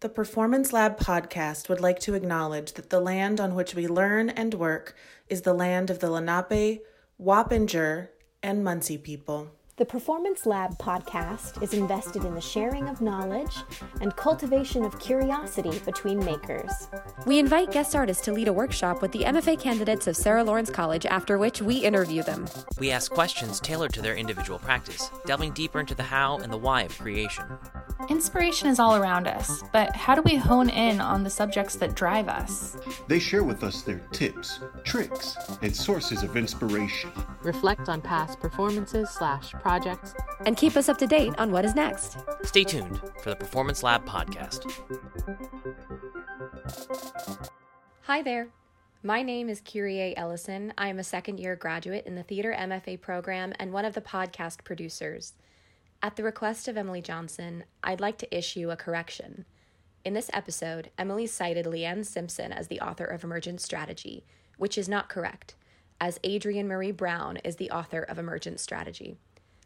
The Performance Lab podcast would like to acknowledge that the land on which we learn and work is the land of the Lenape, Wappinger, and Munsee people. The Performance Lab podcast is invested in the sharing of knowledge and cultivation of curiosity between makers. We invite guest artists to lead a workshop with the MFA candidates of Sarah Lawrence College, after which we interview them. We ask questions tailored to their individual practice, delving deeper into the how and the why of creation. Inspiration is all around us, but how do we hone in on the subjects that drive us? They share with us their tips, tricks, and sources of inspiration. Reflect on past performances slash projects, and keep us up to date on what is next. Stay tuned for the Performance Lab podcast. Hi there. My name is Kyrie Ellison. I am a second year graduate in the Theater MFA program and one of the podcast producers. At the request of Emily Johnson, I'd like to issue a correction. In this episode, Emily cited Leanne Simpson as the author of Emergent Strategy, which is not correct, as Adrienne Maree Brown is the author of Emergent Strategy.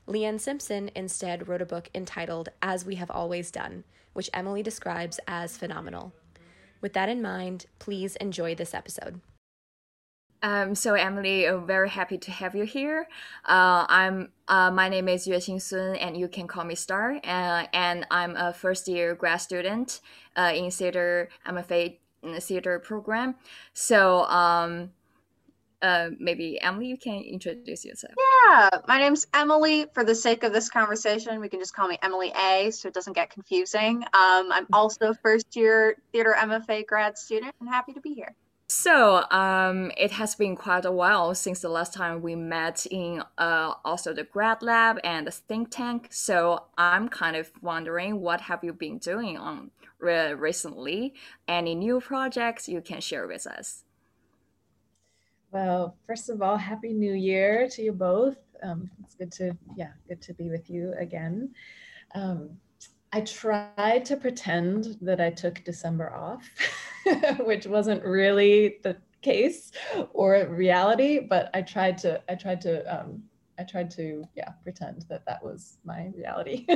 Leanne Simpson instead wrote a book entitled As We Have Always Done, which Emily describes as phenomenal. With that in mind, please enjoy this episode. Um, so Emily, I'm very happy to have you here. Uh, I'm uh, my name is Yuexing Sun, and you can call me Star. Uh, and I'm a first year grad student uh, in theater MFA theater program. So um, uh, maybe Emily, you can introduce yourself. Yeah, my name's Emily. For the sake of this conversation, we can just call me Emily A, so it doesn't get confusing. Um, I'm also first year theater MFA grad student, and happy to be here. So um, it has been quite a while since the last time we met in uh, also the grad lab and the think tank. So I'm kind of wondering what have you been doing on re- recently? Any new projects you can share with us? Well, first of all, happy New Year to you both. Um, it's good to yeah, good to be with you again. Um, I tried to pretend that I took December off, which wasn't really the case or reality, but I tried to, I tried to, um, I tried to, yeah, pretend that that was my reality.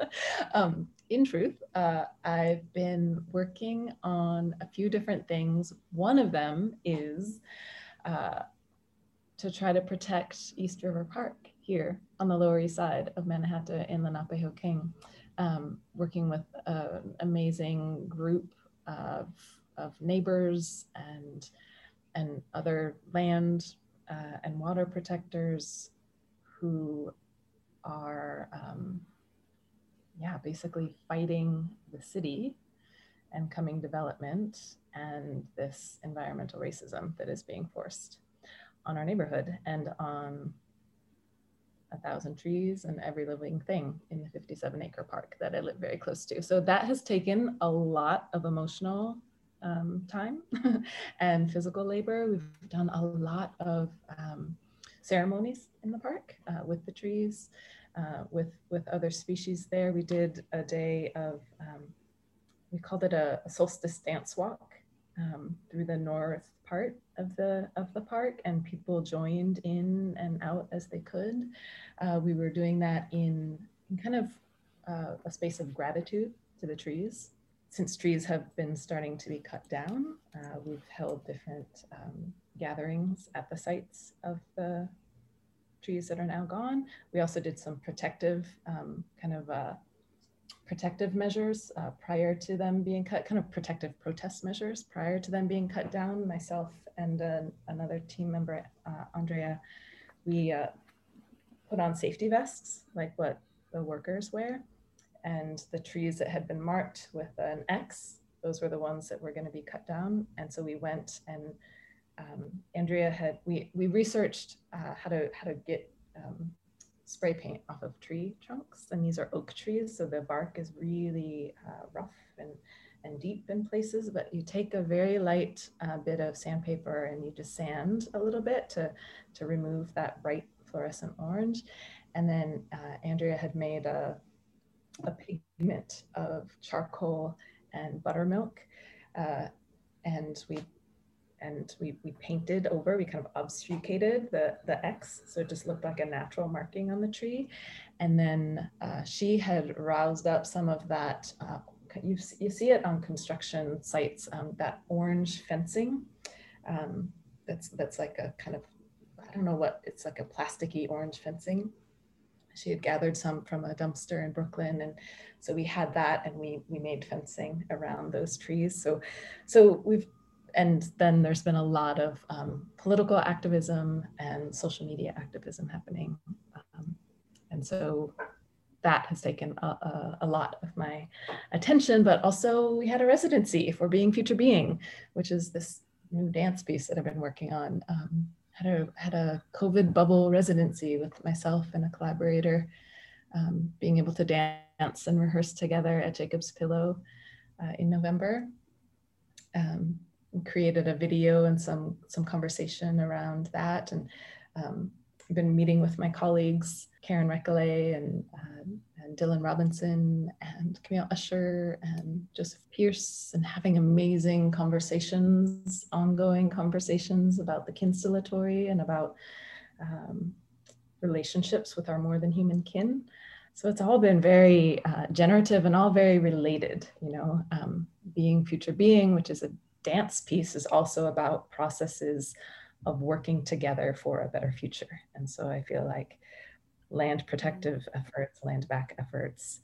um, in truth, uh, I've been working on a few different things. One of them is uh, to try to protect East River Park here on the Lower East Side of Manhattan in the Lenapehoking um, working with an amazing group of, of neighbors and, and other land uh, and water protectors who are, um, yeah, basically fighting the city and coming development and this environmental racism that is being forced on our neighborhood and on a thousand trees and every living thing in the 57 acre park that I live very close to. So that has taken a lot of emotional um, time and physical labor. We've done a lot of um, ceremonies in the park uh, with the trees, uh, with with other species there. We did a day of um, we called it a, a solstice dance walk um, through the north part of the of the park and people joined in and out as they could. Uh, we were doing that in, in kind of uh, a space of gratitude to the trees. Since trees have been starting to be cut down uh, we've held different um, gatherings at the sites of the trees that are now gone. We also did some protective um, kind of uh, protective measures uh, prior to them being cut, kind of protective protest measures prior to them being cut down. Myself and uh, another team member, uh, Andrea, we uh, put on safety vests like what the workers wear. And the trees that had been marked with an X, those were the ones that were going to be cut down. And so we went and um, Andrea had, we, we researched uh, how to, how to get um, spray paint off of tree trunks. And these are oak trees, so the bark is really uh, rough and, and deep in places. But you take a very light uh, bit of sandpaper and you just sand a little bit to, to remove that bright fluorescent orange. And then uh, Andrea had made a, a pigment of charcoal and buttermilk. Uh, and we and we, we painted over, we kind of obfuscated the, the X, so it just looked like a natural marking on the tree. And then uh, she had roused up some of that uh, you, you see it on construction sites, um, that orange fencing. Um, that's, that's like a kind of, I don't know what, it's like a plasticky orange fencing. She had gathered some from a dumpster in Brooklyn. And so we had that and we, we made fencing around those trees. So, so we've, and then there's been a lot of um, political activism and social media activism happening. Um, and so that has taken a, a, a, lot of my attention, but also we had a residency for Being Future Being, which is this new dance piece that I've been working on. Um, had a, had a COVID bubble residency with myself and a collaborator, um, being able to dance and rehearse together at Jacob's Pillow uh, in November. Um, created a video and some, some conversation around that. And um, I've been meeting with my colleagues, Karyn Recollet and, uh, and Dylan Robinson and Camille Usher and Joseph Pierce and having amazing conversations, ongoing conversations about the kinstellatory and about um, relationships with our more than human kin. So it's all been very uh, generative and all very related, you know, um, being future being, which is a dance piece is also about processes of working together for a better future. And so I feel like land protective efforts, land back efforts,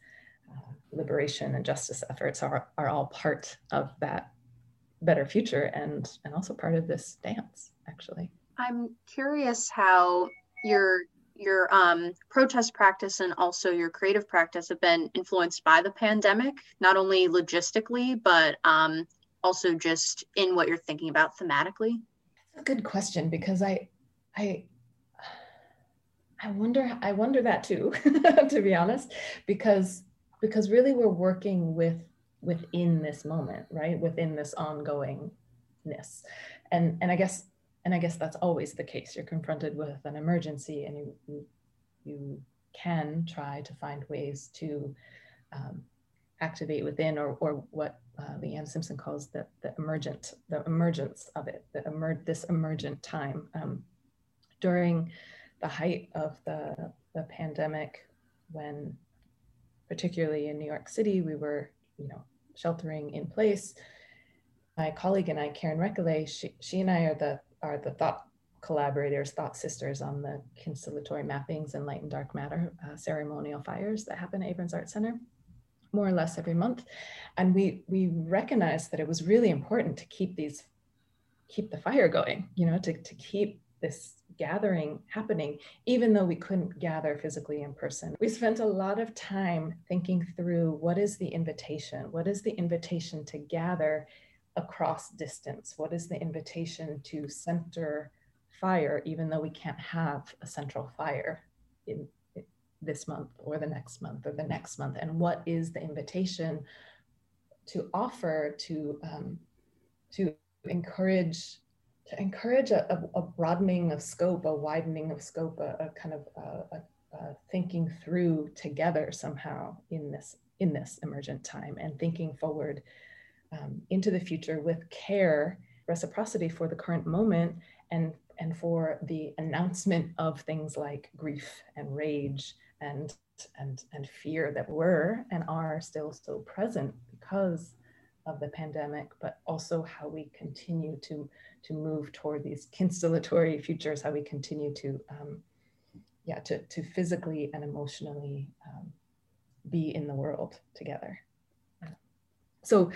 uh, liberation and justice efforts are, are all part of that better future and, and also part of this dance, actually. I'm curious how your your um, protest practice and also your creative practice have been influenced by the pandemic, not only logistically, but um, also just in what you're thinking about thematically? a good question because I, I, I wonder. I wonder that too, to be honest, because because really we're working with within this moment, right? Within this ongoingness, and and I guess and I guess that's always the case. You're confronted with an emergency, and you you, you can try to find ways to um, activate within, or or what uh, Leanne Simpson calls the, the emergent, the emergence of it, the emer- this emergent time. Um, during the height of the, the pandemic, when particularly in New York City, we were, you know, sheltering in place. My colleague and I, Karyn Recollet, she, she and I are the are the thought collaborators, thought sisters on the constellatory mappings and light and dark matter uh, ceremonial fires that happen at Abrons Art Center more or less every month. And we we recognized that it was really important to keep these keep the fire going, you know, to, to keep this gathering happening, even though we couldn't gather physically in person. We spent a lot of time thinking through what is the invitation? What is the invitation to gather across distance? What is the invitation to center fire, even though we can't have a central fire in, this month or the next month or the next month? And what is the invitation to offer to um, to encourage to encourage a, a, broadening of scope a widening of scope a, a kind of a, thinking through together somehow in this in this emergent time and thinking forward um, into the future with care reciprocity for the current moment and and for the announcement of things like grief and rage and and and fear that were and are still so present because of the pandemic, but also how we continue to to move toward these constellatory futures, how we continue to um, yeah to to physically and emotionally um, be in the world together. So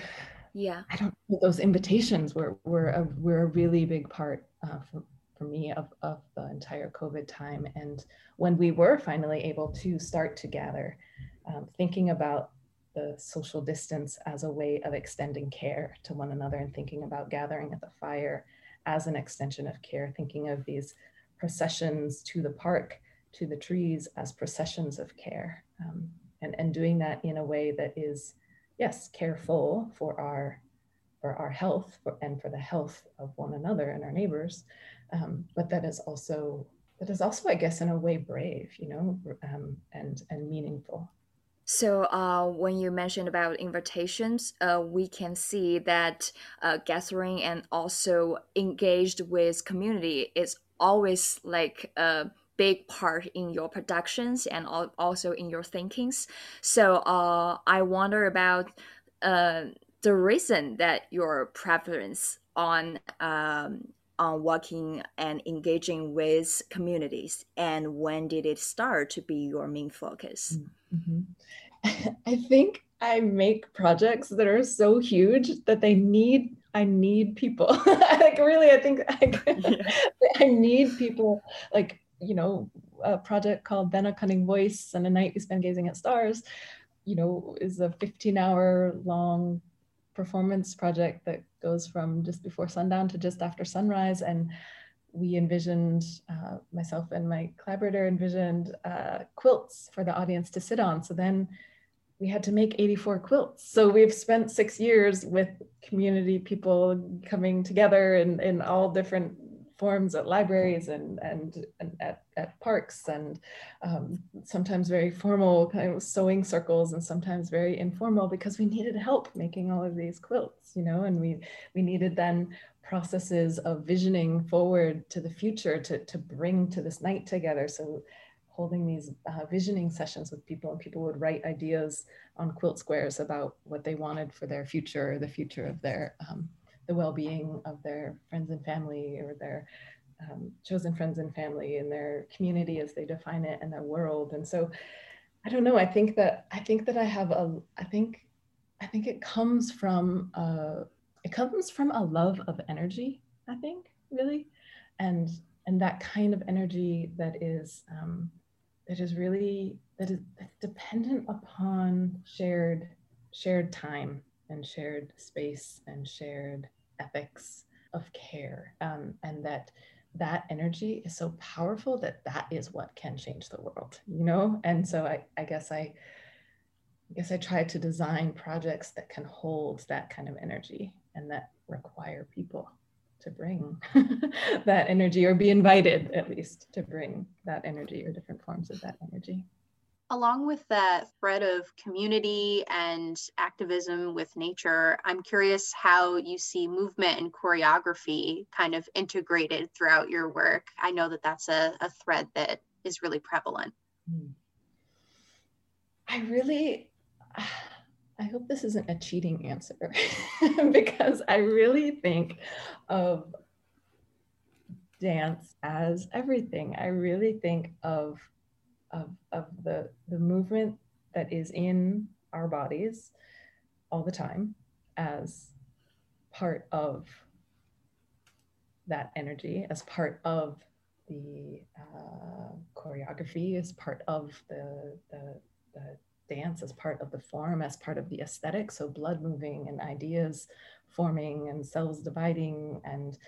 yeah, I don't those invitations were were a were a really big part uh, for for me of, of the entire COVID time. And when we were finally able to start to gather, um, thinking about the social distance as a way of extending care to one another and thinking about gathering at the fire as an extension of care, thinking of these processions to the park, to the trees as processions of care. Um, and, and doing that in a way that is, yes, careful for our for our health and for the health of one another and our neighbors, um, but that is also that is also, I guess, in a way, brave, you know, um, and and meaningful. So, uh, when you mentioned about invitations, uh, we can see that uh, gathering and also engaged with community is always like a big part in your productions and also in your thinkings. So, uh, I wonder about uh, the reason that your preference on um, on working and engaging with communities, and when did it start to be your main focus? Mm-hmm. I think I make projects that are so huge that they need I need people. like really, I think I, I need people. Like you know, a project called Then a Cunning Voice and a Night We Spend Gazing at Stars. You know, is a 15 hour long performance project that goes from just before sundown to just after sunrise and we envisioned uh, myself and my collaborator envisioned uh, quilts for the audience to sit on so then we had to make 84 quilts. So we've spent six years with community people coming together in, in all different forms at libraries and, and, and at, at parks and um, sometimes very formal kind of sewing circles and sometimes very informal because we needed help making all of these quilts, you know, and we, we needed then processes of visioning forward to the future to, to bring to this night together. So holding these uh, visioning sessions with people and people would write ideas on quilt squares about what they wanted for their future or the future of their um, the well-being of their friends and family or their um, chosen friends and family and their community as they define it and their world. And so i don't know i think that i think that i have a i think i think it comes from uh it comes from a love of energy i think really. And and that kind of energy that is um, that is really that is dependent upon shared shared time and shared space and shared ethics of care um, and that that energy is so powerful that that is what can change the world you know? And so i, I guess i I guess I try to design projects that can hold that kind of energy and that require people to bring that energy or be invited at least to bring that energy or different forms of that energy along with that thread of community and activism with nature i'm curious how you see movement and choreography kind of integrated throughout your work i know that that's a, a thread that is really prevalent hmm. i really I hope this isn't a cheating answer because I really think of dance as everything. I really think of of, of the the movement that is in our bodies all the time as part of that energy, as part of the uh, choreography, as part of the, the, the dance as part of the form, as part of the aesthetic. So blood moving and ideas forming and cells dividing. And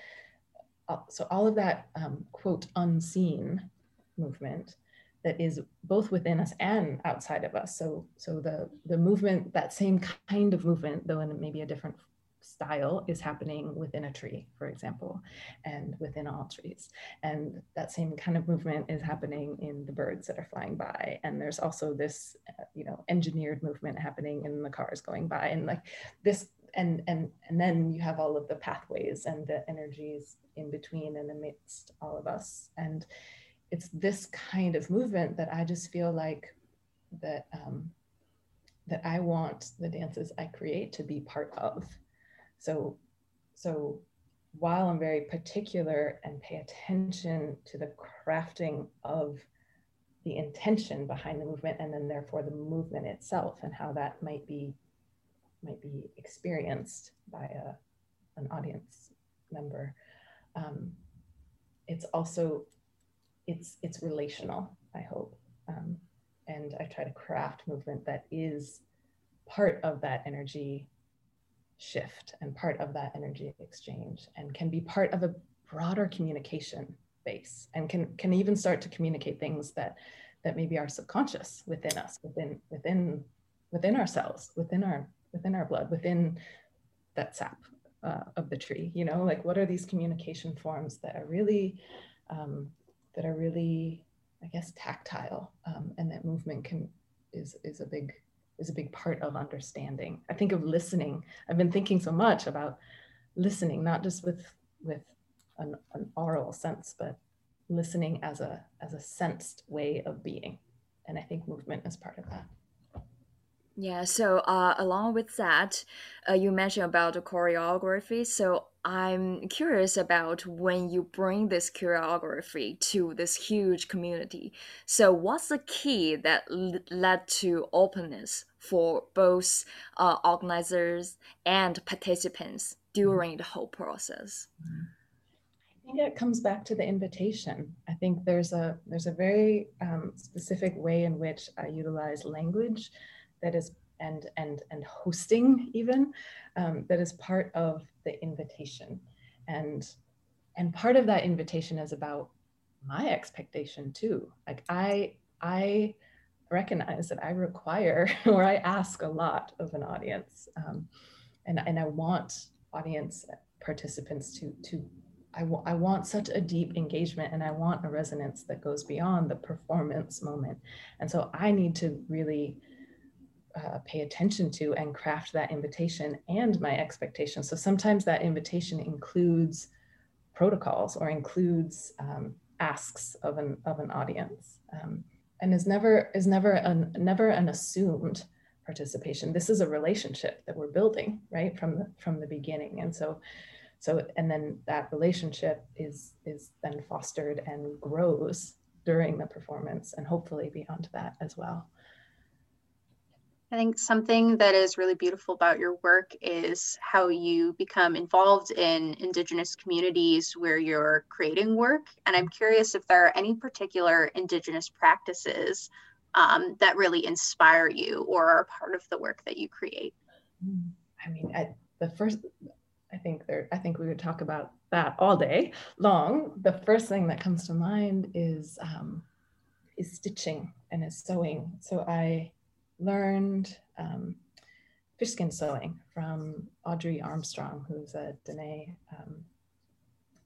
uh, so all of that, um, quote, unseen movement that is both within us and outside of us. So, so the, the movement, that same kind of movement, though in maybe a different style is happening within a tree, for example, and within all trees. And that same kind of movement is happening in the birds that are flying by. And there's also this, uh, you know, engineered movement happening in the cars going by. And like this, and and and then you have all of the pathways and the energies in between and amidst all of us. And it's this kind of movement that I just feel like that um, that I want the dances I create to be part of. So, so while I'm very particular and pay attention to the crafting of the intention behind the movement and then therefore the movement itself and how that might be might be experienced by a, an audience member um, it's also it's it's relational i hope. Um, and i try to craft movement that is part of that energy shift and part of that energy exchange and can be part of a broader communication base and can can even start to communicate things that that maybe are subconscious within us within within within ourselves within our within our blood within that sap uh, of the tree you know like what are these communication forms that are really um, that are really i guess tactile um, and that movement can is is a big is a big part of understanding. I think of listening. I've been thinking so much about listening, not just with with an, an oral sense, but listening as a as a sensed way of being. And I think movement is part of that. Yeah, so uh, along with that, uh, you mentioned about the choreography. So I'm curious about when you bring this choreography to this huge community. So what's the key that led to openness for both uh, organizers and participants during the whole process? I think it comes back to the invitation. I think there's a there's a very um, specific way in which I utilize language that is and and and hosting even um, that is part of the invitation and and part of that invitation is about my expectation too like i i recognize that i require or i ask a lot of an audience um, and and i want audience participants to to I, w- I want such a deep engagement and I want a resonance that goes beyond the performance moment. And so I need to really uh, pay attention to and craft that invitation and my expectations. So sometimes that invitation includes protocols or includes um, asks of an of an audience, um, and is never is never an never an assumed participation. This is a relationship that we're building right from the from the beginning, and so so and then that relationship is is then fostered and grows during the performance and hopefully beyond that as well. I think something that is really beautiful about your work is how you become involved in Indigenous communities where you're creating work. And I'm curious if there are any particular Indigenous practices um, that really inspire you or are part of the work that you create. I mean, I, the first, I think there, I think we would talk about that all day long. The first thing that comes to mind is um, is stitching and is sewing. So I learned um, fish skin sewing from Audrey Armstrong, who's a Dene um,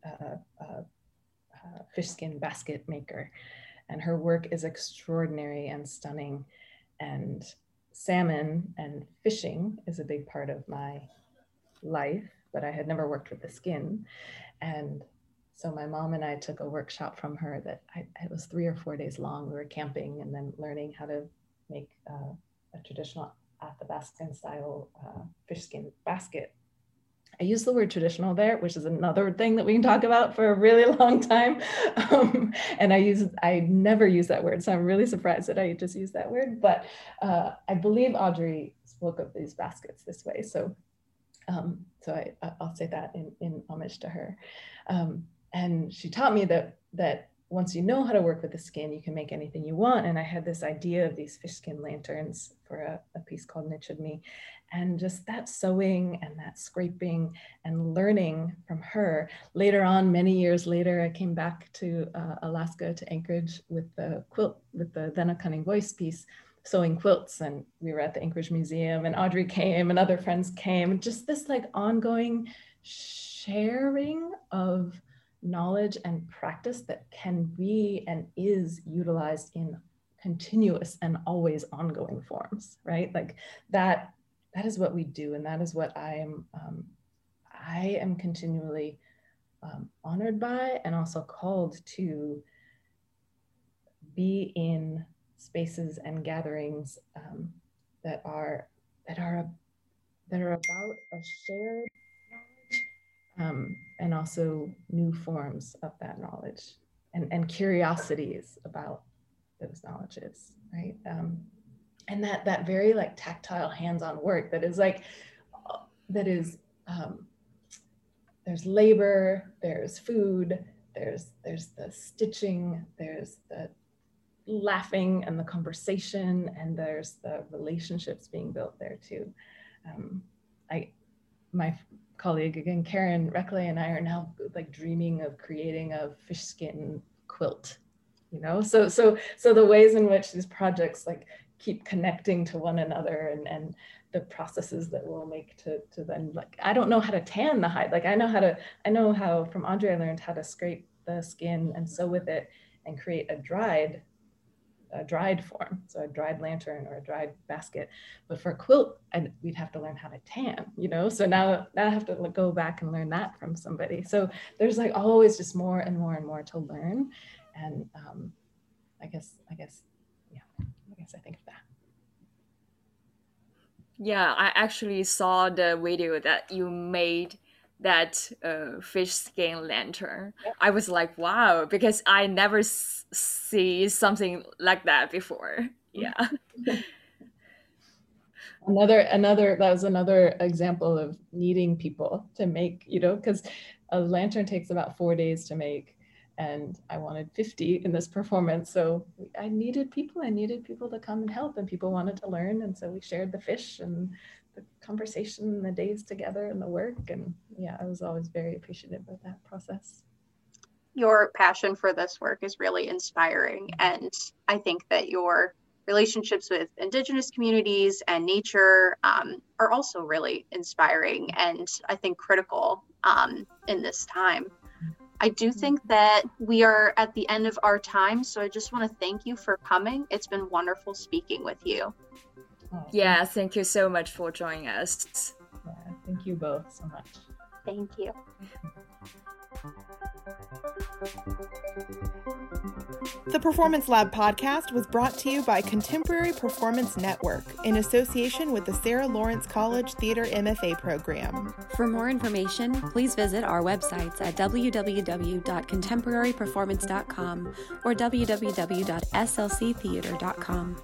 uh, uh, uh, fish skin basket maker. And her work is extraordinary and stunning. And salmon and fishing is a big part of my life, but I had never worked with the skin. And so my mom and I took a workshop from her that I, it was three or four days long. We were camping and then learning how to make uh, a traditional Athabascan style uh, fish skin basket. I use the word traditional there, which is another thing that we can talk about for a really long time. Um, and I use I never use that word, so I'm really surprised that I just use that word. But uh, I believe Audrey spoke of these baskets this way, so um, so I, I'll say that in, in homage to her. Um, and she taught me that that once you know how to work with the skin, you can make anything you want. And I had this idea of these fish skin lanterns for a, a piece called Me, And just that sewing and that scraping and learning from her. Later on, many years later, I came back to uh, Alaska to Anchorage with the quilt, with the Then a Cunning Voice piece, sewing quilts. And we were at the Anchorage Museum, and Audrey came, and other friends came. Just this like ongoing sharing of knowledge and practice that can be and is utilized in continuous and always ongoing forms right? Like that that is what we do and that is what i am um, i am continually um, honored by and also called to be in spaces and gatherings um, that are that are that are about a shared um, and also new forms of that knowledge and, and curiosities about those knowledges, right? Um, and that that very like tactile hands-on work that is like that is um, there's labor, there's food, there's there's the stitching, there's the laughing and the conversation, and there's the relationships being built there too. Um, I my colleague again, Karyn Recollet and I are now like dreaming of creating a fish skin quilt, you know? So, so, so the ways in which these projects like keep connecting to one another and, and the processes that we'll make to, to then like, I don't know how to tan the hide. Like I know how to, I know how from Audrey, I learned how to scrape the skin and sew with it and create a dried a dried form, so a dried lantern or a dried basket. But for a quilt, and we'd have to learn how to tan, you know. So now, now I have to go back and learn that from somebody. So there's like always just more and more and more to learn, and um, I guess I guess yeah, I guess I think of that. Yeah, I actually saw the video that you made that uh, fish skin lantern. Yep. I was like, wow, because I never s- see something like that before. Yeah. another another that was another example of needing people to make you know because a lantern takes about four days to make and i wanted 50 in this performance so i needed people i needed people to come and help and people wanted to learn and so we shared the fish and the conversation and the days together and the work and yeah i was always very appreciative of that process your passion for this work is really inspiring and i think that your relationships with indigenous communities and nature um, are also really inspiring and I think critical um, in this time. I do think that we are at the end of our time, so I just want to thank you for coming. It's been wonderful speaking with you. Yeah, thank you so much for joining us. Yeah, thank you both so much. Thank you. The Performance Lab podcast was brought to you by Contemporary Performance Network in association with the Sarah Lawrence College Theater MFA program. For more information, please visit our websites at www.contemporaryperformance.com or www.slctheater.com.